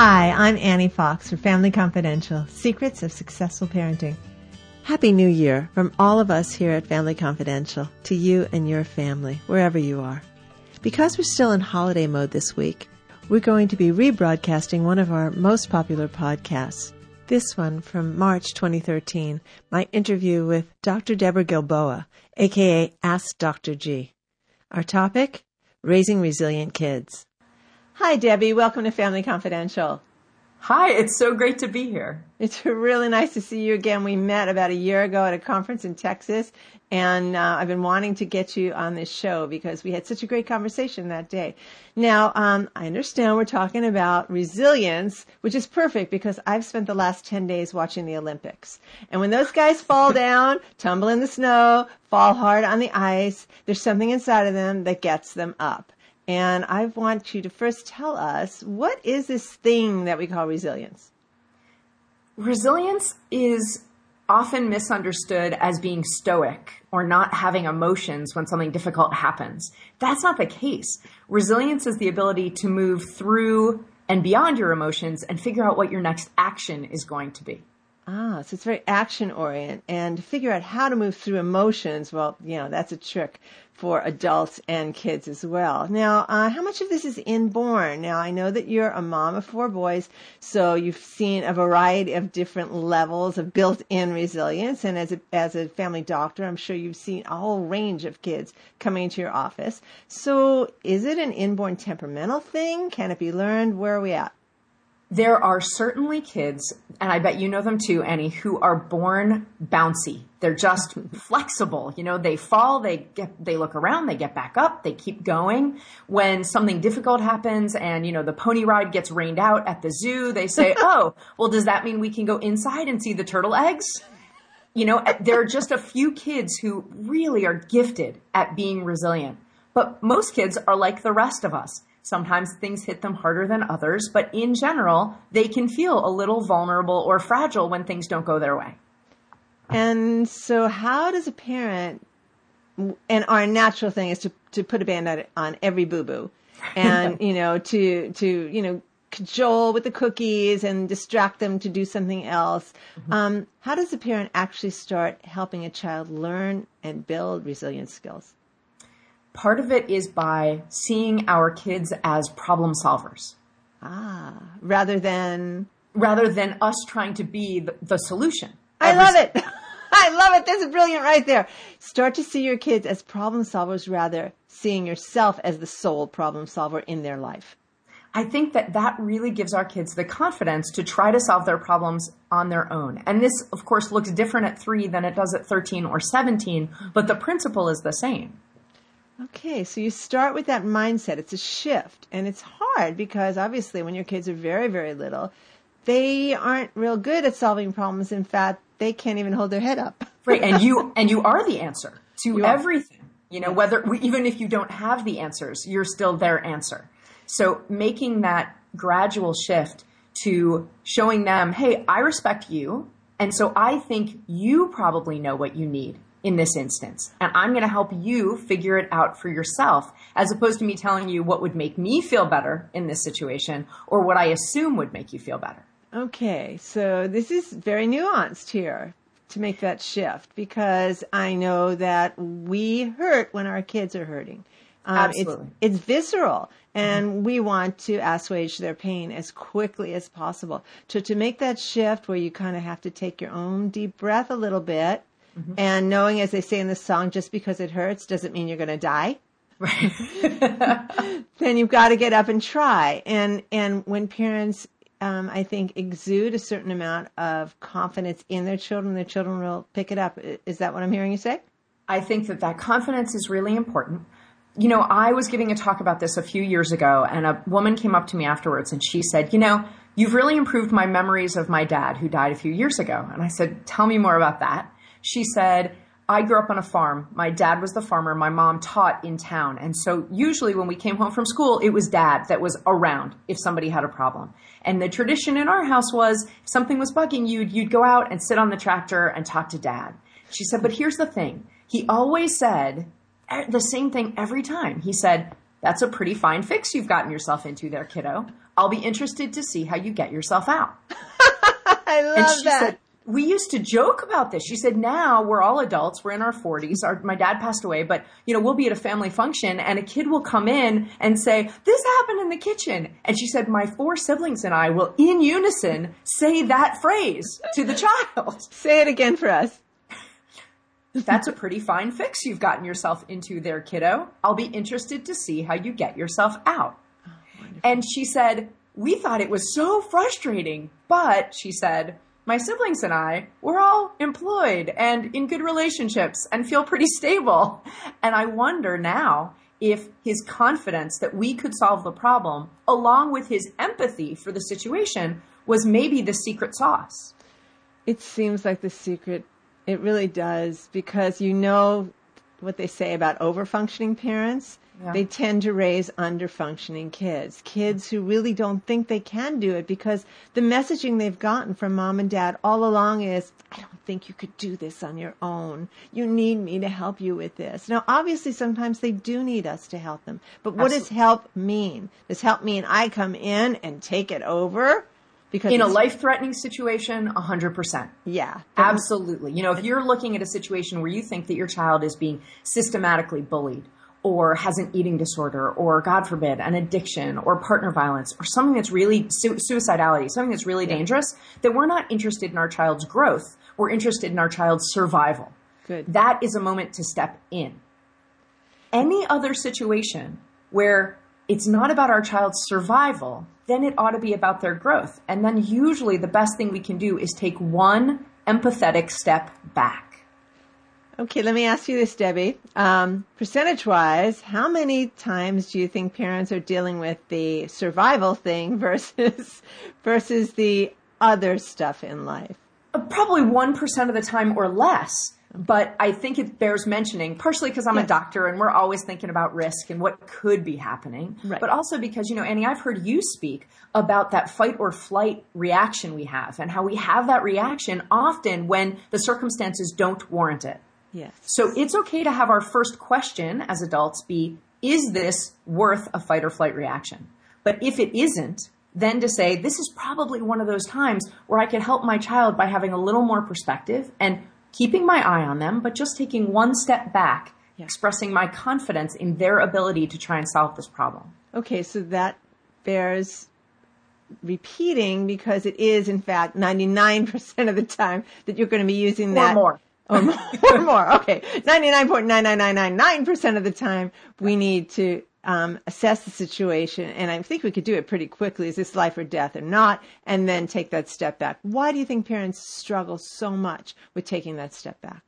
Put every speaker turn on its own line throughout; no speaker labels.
Hi, I'm Annie Fox for Family Confidential Secrets of Successful Parenting. Happy New Year from all of us here at Family Confidential to you and your family, wherever you are. Because we're still in holiday mode this week, we're going to be rebroadcasting one of our most popular podcasts. This one from March 2013, my interview with Dr. Deborah Gilboa, aka Ask Dr. G. Our topic? Raising Resilient Kids. Hi, Debbie. Welcome to Family Confidential.
Hi, it's so great to be here.
It's really nice to see you again. We met about a year ago at a conference in Texas, and uh, I've been wanting to get you on this show because we had such a great conversation that day. Now, um, I understand we're talking about resilience, which is perfect because I've spent the last 10 days watching the Olympics. And when those guys fall down, tumble in the snow, fall hard on the ice, there's something inside of them that gets them up. And I want you to first tell us what is this thing that we call resilience?
Resilience is often misunderstood as being stoic or not having emotions when something difficult happens. That's not the case. Resilience is the ability to move through and beyond your emotions and figure out what your next action is going to be.
Ah, so it's very action oriented and to figure out how to move through emotions. Well, you know, that's a trick for adults and kids as well. Now, uh, how much of this is inborn? Now, I know that you're a mom of four boys, so you've seen a variety of different levels of built-in resilience. And as a, as a family doctor, I'm sure you've seen a whole range of kids coming into your office. So is it an inborn temperamental thing? Can it be learned? Where are we at?
There are certainly kids, and I bet you know them too, Annie, who are born bouncy. They're just flexible. You know, they fall, they get, they look around, they get back up, they keep going. When something difficult happens and, you know, the pony ride gets rained out at the zoo, they say, oh, well, does that mean we can go inside and see the turtle eggs? You know, eh, there are just a few kids who really are gifted at being resilient. But most kids are like the rest of us Sometimes things hit them harder than others, but in general, they can feel a little vulnerable or fragile when things don't go their way.
And so, how does a parent, and our natural thing is to, to put a band aid on every boo boo, and, you know, to, to, you know, cajole with the cookies and distract them to do something else. Mm-hmm. Um, how does a parent actually start helping a child learn and build resilience skills?
Part of it is by seeing our kids as problem solvers.
Ah, rather than
rather than us trying to be the, the solution.
I love it. I love it. That's brilliant right there. Start to see your kids as problem solvers rather seeing yourself as the sole problem solver in their life.
I think that that really gives our kids the confidence to try to solve their problems on their own. And this, of course, looks different at three than it does at 13 or 17, but the principle is the same.
Okay, so you start with that mindset. It's a shift, and it's hard because obviously when your kids are very, very little, they aren't real good at solving problems. In fact, they can't even hold their head up.
right, and you and you are the answer to you everything. Are. You know, whether even if you don't have the answers, you're still their answer. So making that gradual shift to showing them, "Hey, I respect you, and so I think you probably know what you need." In this instance. And I'm going to help you figure it out for yourself as opposed to me telling you what would make me feel better in this situation or what I assume would make you feel better.
Okay. So this is very nuanced here to make that shift because I know that we hurt when our kids are hurting.
Um, Absolutely.
It's, it's visceral and mm-hmm. we want to assuage their pain as quickly as possible. So to make that shift where you kind of have to take your own deep breath a little bit Mm-hmm. And knowing, as they say in the song, just because it hurts doesn't mean you're going to die.
Right.
then you've got to get up and try. And and when parents, um, I think, exude a certain amount of confidence in their children, their children will pick it up. Is that what I'm hearing you say?
I think that that confidence is really important. You know, I was giving a talk about this a few years ago, and a woman came up to me afterwards, and she said, "You know, you've really improved my memories of my dad, who died a few years ago." And I said, "Tell me more about that." She said, I grew up on a farm. My dad was the farmer. My mom taught in town. And so usually when we came home from school, it was dad that was around if somebody had a problem. And the tradition in our house was if something was bugging you, you'd go out and sit on the tractor and talk to dad. She said, but here's the thing. He always said the same thing every time. He said, That's a pretty fine fix you've gotten yourself into there, kiddo. I'll be interested to see how you get yourself out.
I love
and she
that.
said, we used to joke about this. She said, now we're all adults. We're in our 40s. Our, my dad passed away, but you know, we'll be at a family function and a kid will come in and say, this happened in the kitchen. And she said, my four siblings and I will in unison say that phrase to the child.
Say it again for us.
That's a pretty fine fix you've gotten yourself into there, kiddo. I'll be interested to see how you get yourself out. Oh, and she said, we thought it was so frustrating, but she said, my siblings and I, we're all employed and in good relationships and feel pretty stable. And I wonder now if his confidence that we could solve the problem, along with his empathy for the situation, was maybe the secret sauce.
It seems like the secret. It really does because you know what they say about over-functioning parents.
Yeah.
They tend to raise under-functioning kids, kids who really don't think they can do it because the messaging they've gotten from mom and dad all along is, I don't think you could do this on your own. You need me to help you with this. Now, obviously, sometimes they do need us to help them, but what does help mean? Does help mean I come in and take it over? Because
In a life threatening situation, 100%.
yeah,
Absolutely. You know, if you're looking at a situation where you think that your child is being systematically bullied or has an eating disorder or, God forbid, an addiction or partner violence or something that's really su- suicidality, something that's really dangerous, that we're not interested in our child's growth. We're interested in our child's survival.
Good.
That is a moment to step in. Any other situation where it's not about our child's survival, then it ought to be about their growth. And then usually the best thing we can do is take one empathetic step back.
Okay, let me ask you this, Debbie. Um, percentage wise, how many times do you think parents are dealing with the survival thing versus versus the other stuff in life?
Uh, Probably 1% of the time or less. But I think it bears mentioning, partially because I'm a doctor and we're always thinking about risk and what could be happening.
Right.
But also because, you know, Annie, I've heard you speak about that fight or flight reaction we have and how we have that reaction often when the circumstances don't warrant it.
Yes.
So it's okay to have our first question as adults be, is this worth a fight or flight reaction? But if it isn't, then to say, this is probably one of those times where I could help my child by having a little more perspective and keeping my eye on them, but just taking one step back,
Yeah.
expressing my confidence in their ability to try and solve this problem.
Okay, so that bears repeating because it is in fact 99% of the time that you're going to be using
Or
that
more.
Or more, or more. Okay. 99.99999% of the time we need to um, assess the situation. And I think we could do it pretty quickly. Is this life or death or not? And then take that step back. Why do you think parents struggle so much with taking that step back?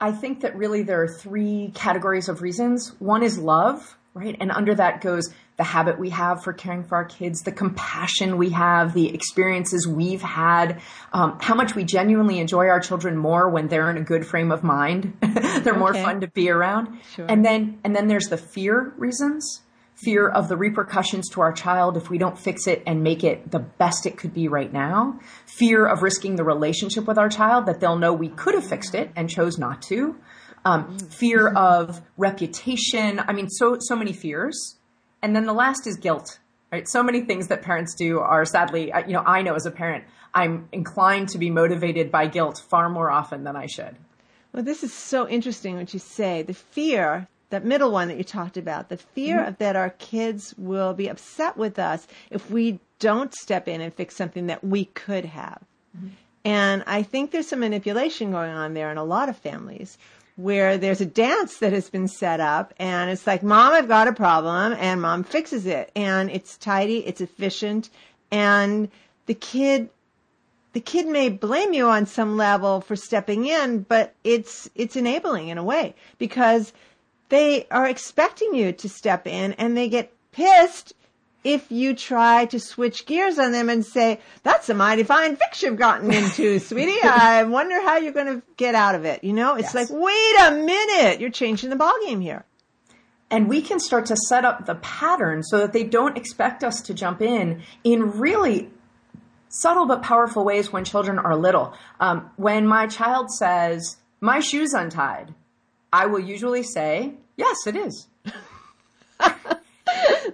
I think that really there are three categories of reasons. One is love, right? And under that goes the habit we have for caring for our kids, the compassion we have, the experiences we've had, um, how much we genuinely enjoy our children more when they're in a good frame of mind. they're more fun to be around.
Sure.
And then, and then there's the fear reasons. Fear of the repercussions to our child if we don't fix it and make it the best it could be right now. Fear of risking the relationship with our child that they'll know we could have fixed it and chose not to. Um, fear of reputation. I mean, so, so many fears. And then the last is guilt, right? So many things that parents do are sadly, you know, I know as a parent, I'm inclined to be motivated by guilt far more often than I should.
Well, this is so interesting what you say. The fear, that middle one that you talked about, the fear mm-hmm. of that our kids will be upset with us if we don't step in and fix something that we could have. Mm-hmm. And I think there's some manipulation going on there in a lot of families where there's a dance that has been set up and it's like, mom, I've got a problem and mom fixes it. And it's tidy, it's efficient and the kid the kid may blame you on some level for stepping in, but it's it's enabling in a way because they are expecting you to step in and they get pissed if you try to switch gears on them and say, that's a mighty fine fix you've gotten into, sweetie. I wonder how you're going to get out of it. You know, it's
Yes.
like, wait a minute. You're changing the ballgame here.
and we can start to set up the pattern so that they don't expect us to jump in in really subtle but powerful ways when children are little. Um, when my child says, "My shoe's untied," I will usually say, "Yes, it is."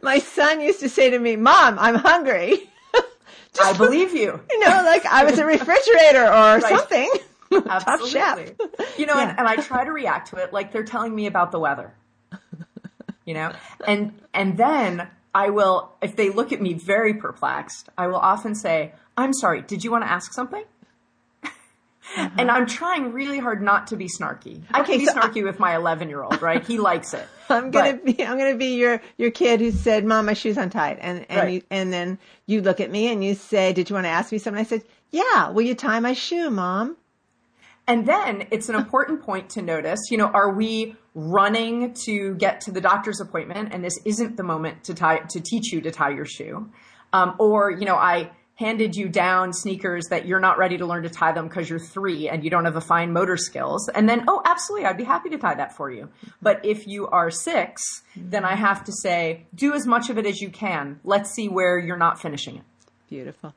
My son used to say to me, "Mom, I'm hungry."
I believe you.
You know, like I was a refrigerator or something. Tough chef.
You know, yeah. and, and I try to react to it like they're telling me about the weather. You know, and and then I will, if they look at me very perplexed, I will often say, "I'm sorry. Did you want to ask something?" And I'm trying really hard not to be snarky. I can be so snarky I, with my 11 year old, right? He likes it.
I'm gonna but, be, I'm gonna be your, your kid who said, mom, my shoe's untied. And, and, right. you, and then you look at me and you say, did you want to ask me something? I said, yeah, will you tie my shoe, mom?
And then it's an important point to notice, you know, are we running to get to the doctor's appointment and this isn't the moment to tie, to teach you to tie your shoe? Um, or, you know, I, handed you down sneakers that you're not ready to learn to tie them because you're three and you don't have the fine motor skills. And then, oh, absolutely, I'd be happy to tie that for you. But if you are six, then I have to say, do as much of it as you can. Let's see where you're not finishing it.
Beautiful.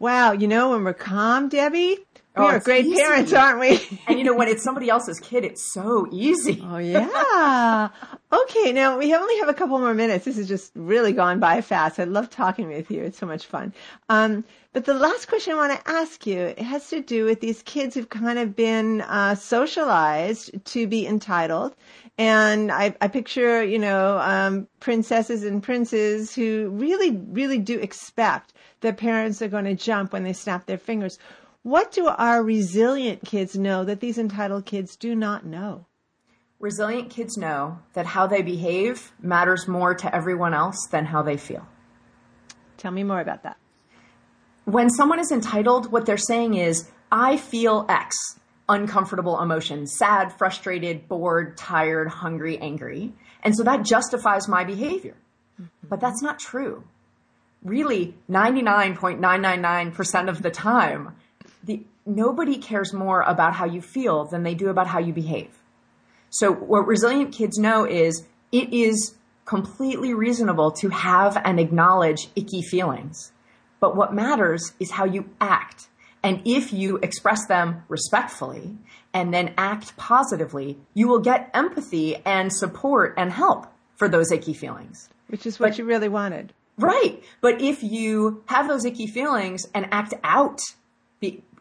Wow, you know, when we're calm, Debbie, we oh, are great easy. parents, aren't we?
and you know, when it's somebody else's kid, it's so easy.
Oh yeah. okay, now we only have a couple more minutes. This has just really gone by fast. I love talking with you. It's so much fun. Um, but the last question I want to ask you it has to do with these kids who've kind of been uh, socialized to be entitled. And I, I picture, you know, um, princesses and princes who really, really do expect their parents are going to jump when they snap their fingers. What do our resilient kids know that these entitled kids do not know?
Resilient kids know that how they behave matters more to everyone else than how they feel.
Tell me more about that.
When someone is entitled, what they're saying is, I feel X uncomfortable emotion sad, frustrated, bored, tired, hungry, angry. And so that justifies my behavior. Mm-hmm. But that's not true. Really, 99.999% of the time, the, nobody cares more about how you feel than they do about how you behave. So what resilient kids know is it is completely reasonable to have and acknowledge icky feelings. But what matters is how you act. And if you express them respectfully and then act positively, you will get empathy and support and help for those icky feelings.
Which is what but, you really wanted.
Right. But if you have those icky feelings and act out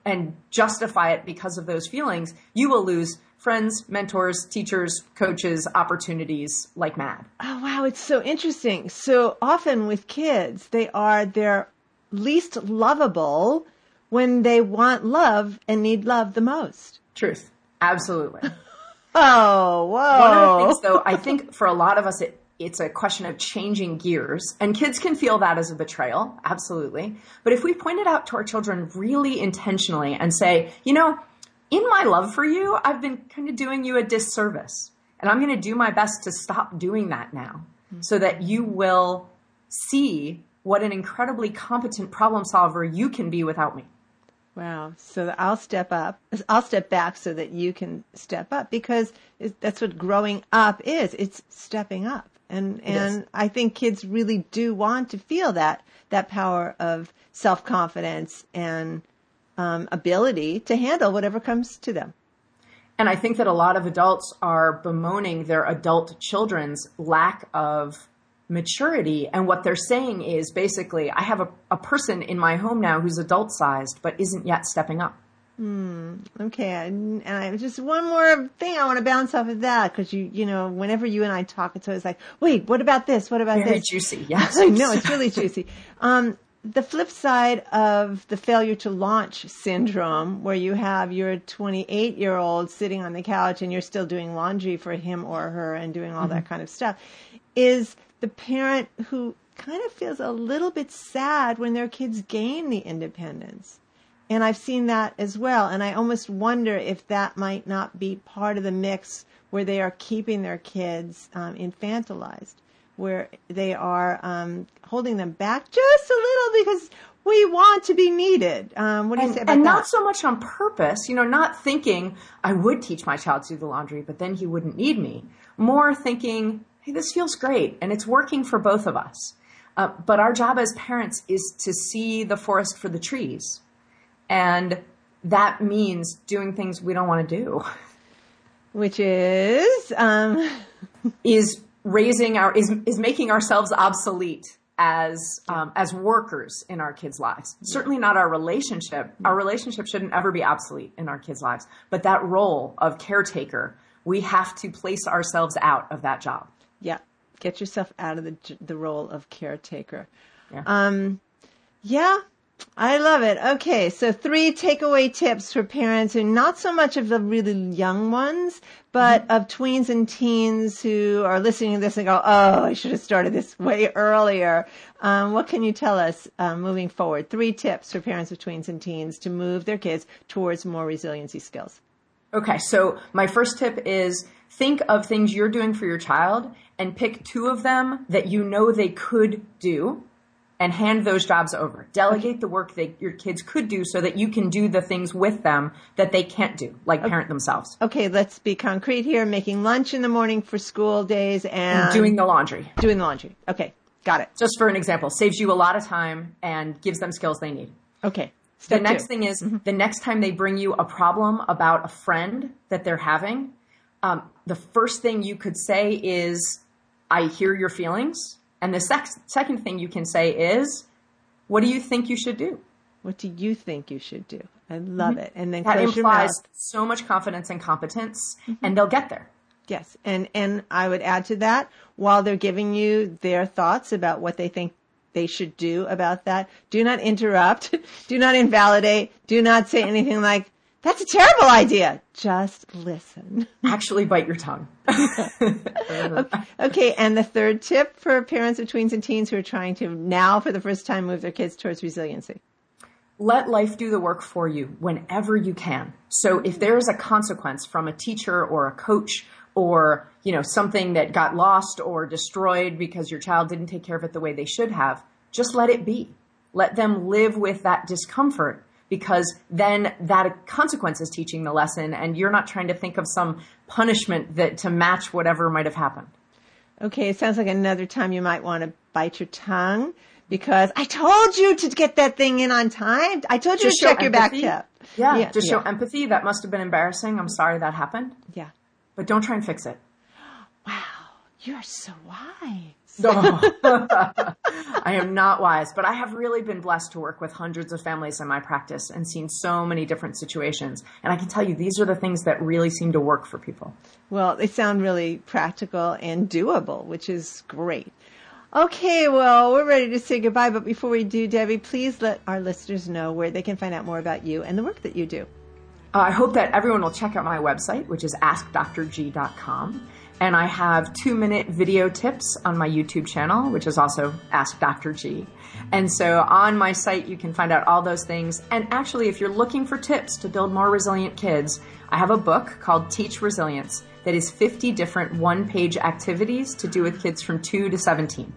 and justify it because of those feelings, you will lose friends, mentors, teachers, coaches, opportunities like mad.
Oh, wow. It's so interesting. So often with kids, they are their least lovable when they want love and need love the most.
Truth. Absolutely.
oh, whoa.
One of the things, though, I think for a lot of us, it it's a question of changing gears. And kids can feel that as a betrayal, absolutely. But if we point it out to our children really intentionally and say, you know, in my love for you, I've been kind of doing you a disservice. And I'm going to do my best to stop doing that now mm-hmm. so that you will see what an incredibly competent problem solver you can be without me.
Wow. So I'll step up. I'll step back so that you can step up because that's what growing up is. It's stepping up. And and I think kids really do want to feel that that power of self confidence and um, ability to handle whatever comes to them.
And I think that a lot of adults are bemoaning their adult children's lack of maturity. And what they're saying is basically, I have a, a person in my home now who's adult sized, but isn't yet stepping up.
Hmm. Okay. And, I just one more thing I want to bounce off of that because you, you know, whenever you and I talk, it's always like, wait, what about this? What about
Very
this?
juicy. Yes.
I know it's really juicy. Um, the flip side of the failure to launch syndrome, where you have your 28 year old sitting on the couch and you're still doing laundry for him or her and doing all mm-hmm. that kind of stuff, is the parent who kind of feels a little bit sad when their kids gain the independence. And I've seen that as well. And I almost wonder if that might not be part of the mix where they are keeping their kids um, infantilized, where they are um, holding them back just a little because we want to be needed. Um, what do
and,
you say about
and
that?
And not so much on purpose, you know, not thinking I would teach my child to do the laundry, but then he wouldn't need me. More thinking, hey, this feels great and it's working for both of us. Uh, but our job as parents is to see the forest for the trees and that means doing things we don't want to do.
Which is, um...
is raising our is is making ourselves obsolete as um, as workers in our kids' lives. Yeah. Certainly not our relationship. Our relationship shouldn't ever be obsolete in our kids' lives. But that role of caretaker, we have to place ourselves out of that job.
Yeah, get yourself out of the the role of caretaker. Yeah. Um, yeah, I love it. Okay, so three takeaway tips for parents who not so much of the really young ones, but mm-hmm. of tweens and teens who are listening to this and go, "Oh, I should have started this way earlier." Um, what can you tell us um, moving forward? Three tips for parents of tweens and teens to move their kids towards more resiliency skills.
Okay, so my first tip is think of things you're doing for your child and pick two of them that you know they could do and hand those jobs over. Delegate the work that your kids could do so that you can do the things with them that they can't do, like okay. parent themselves.
Okay, let's be concrete here. Making lunch in the morning for school days and,
and doing the laundry.
Doing the laundry. Okay, got it.
Just for an example, saves you a lot of time and gives them skills they need.
Okay.
Step the next two. thing is mm-hmm. the next time they bring you a problem about a friend that they're having, um, the first thing you could say is, I hear your feelings and the sec- second thing you can say is, what do you think you should do?
What do you think you should do? I love mm-hmm. it. And then
that implies so much confidence and competence, mm-hmm. and they'll get there.
Yes, and and I would add to that while they're giving you their thoughts about what they think they should do about that. Do not interrupt. do not invalidate. Do not say anything like, that's a terrible idea. Just listen.
Actually bite your tongue.
okay. okay. And the third tip for parents of tweens and teens who are trying to now for the first time move their kids towards resiliency.
Let life do the work for you whenever you can. So if there is a consequence from a teacher or a coach or, you know, something that got lost or destroyed because your child didn't take care of it the way they should have, just let it be. Let them live with that discomfort because then that consequence is teaching the lesson and you're not trying to think of some punishment that to match whatever might have happened.
Okay, it sounds like another time you might want to bite your tongue because I told you to get that thing in on time. I told you just to check empathy. your back
tip. Yeah, yeah just yeah. show empathy. That must have been embarrassing. I'm sorry that happened.
Yeah.
But don't try and fix it.
You're so wise.
I am not wise, but I have really been blessed to work with hundreds of families in my practice and seen so many different situations. And I can tell you, these are the things that really seem to work for people.
Well, they sound really practical and doable, which is great. Okay, well, we're ready to say goodbye, but before we do, Debbie, please let our listeners know where they can find out more about you and the work that you do.
Uh, I hope that everyone will check out my website, which is askdrg.com. And I have two minute video tips on my YouTube channel, which is also Ask Dr. G. And so on my site, you can find out all those things. And actually, if you're looking for tips to build more resilient kids, I have a book called Teach Resilience that is 50 different one page activities to do with kids from 2 to 17.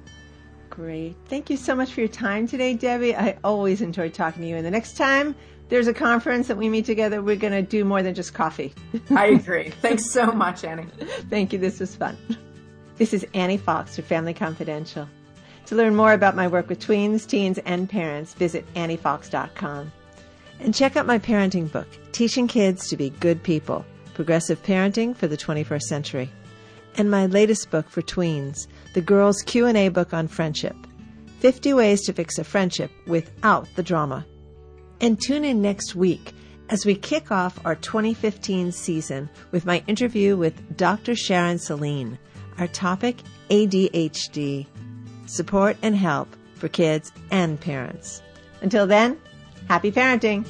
Great. Thank you so much for your time today, Debbie. I always enjoy talking to you. And the next time there's a conference that we meet together, we're going to do more than just coffee.
I agree. Thanks so much, Annie.
Thank you. This was fun. This is Annie Fox for Family Confidential. To learn more about my work with tweens, teens, and parents, visit anniefox.com. And check out my parenting book, Teaching Kids to Be Good People, Progressive Parenting for the 21st Century. And my latest book for tweens, the Girls Q&A book on friendship, 50 Ways to Fix a Friendship Without the Drama. And tune in next week as we kick off our 2015 season with my interview with Dr. Sharon Saline. Our topic ADHD support and help for kids and parents. Until then, happy parenting!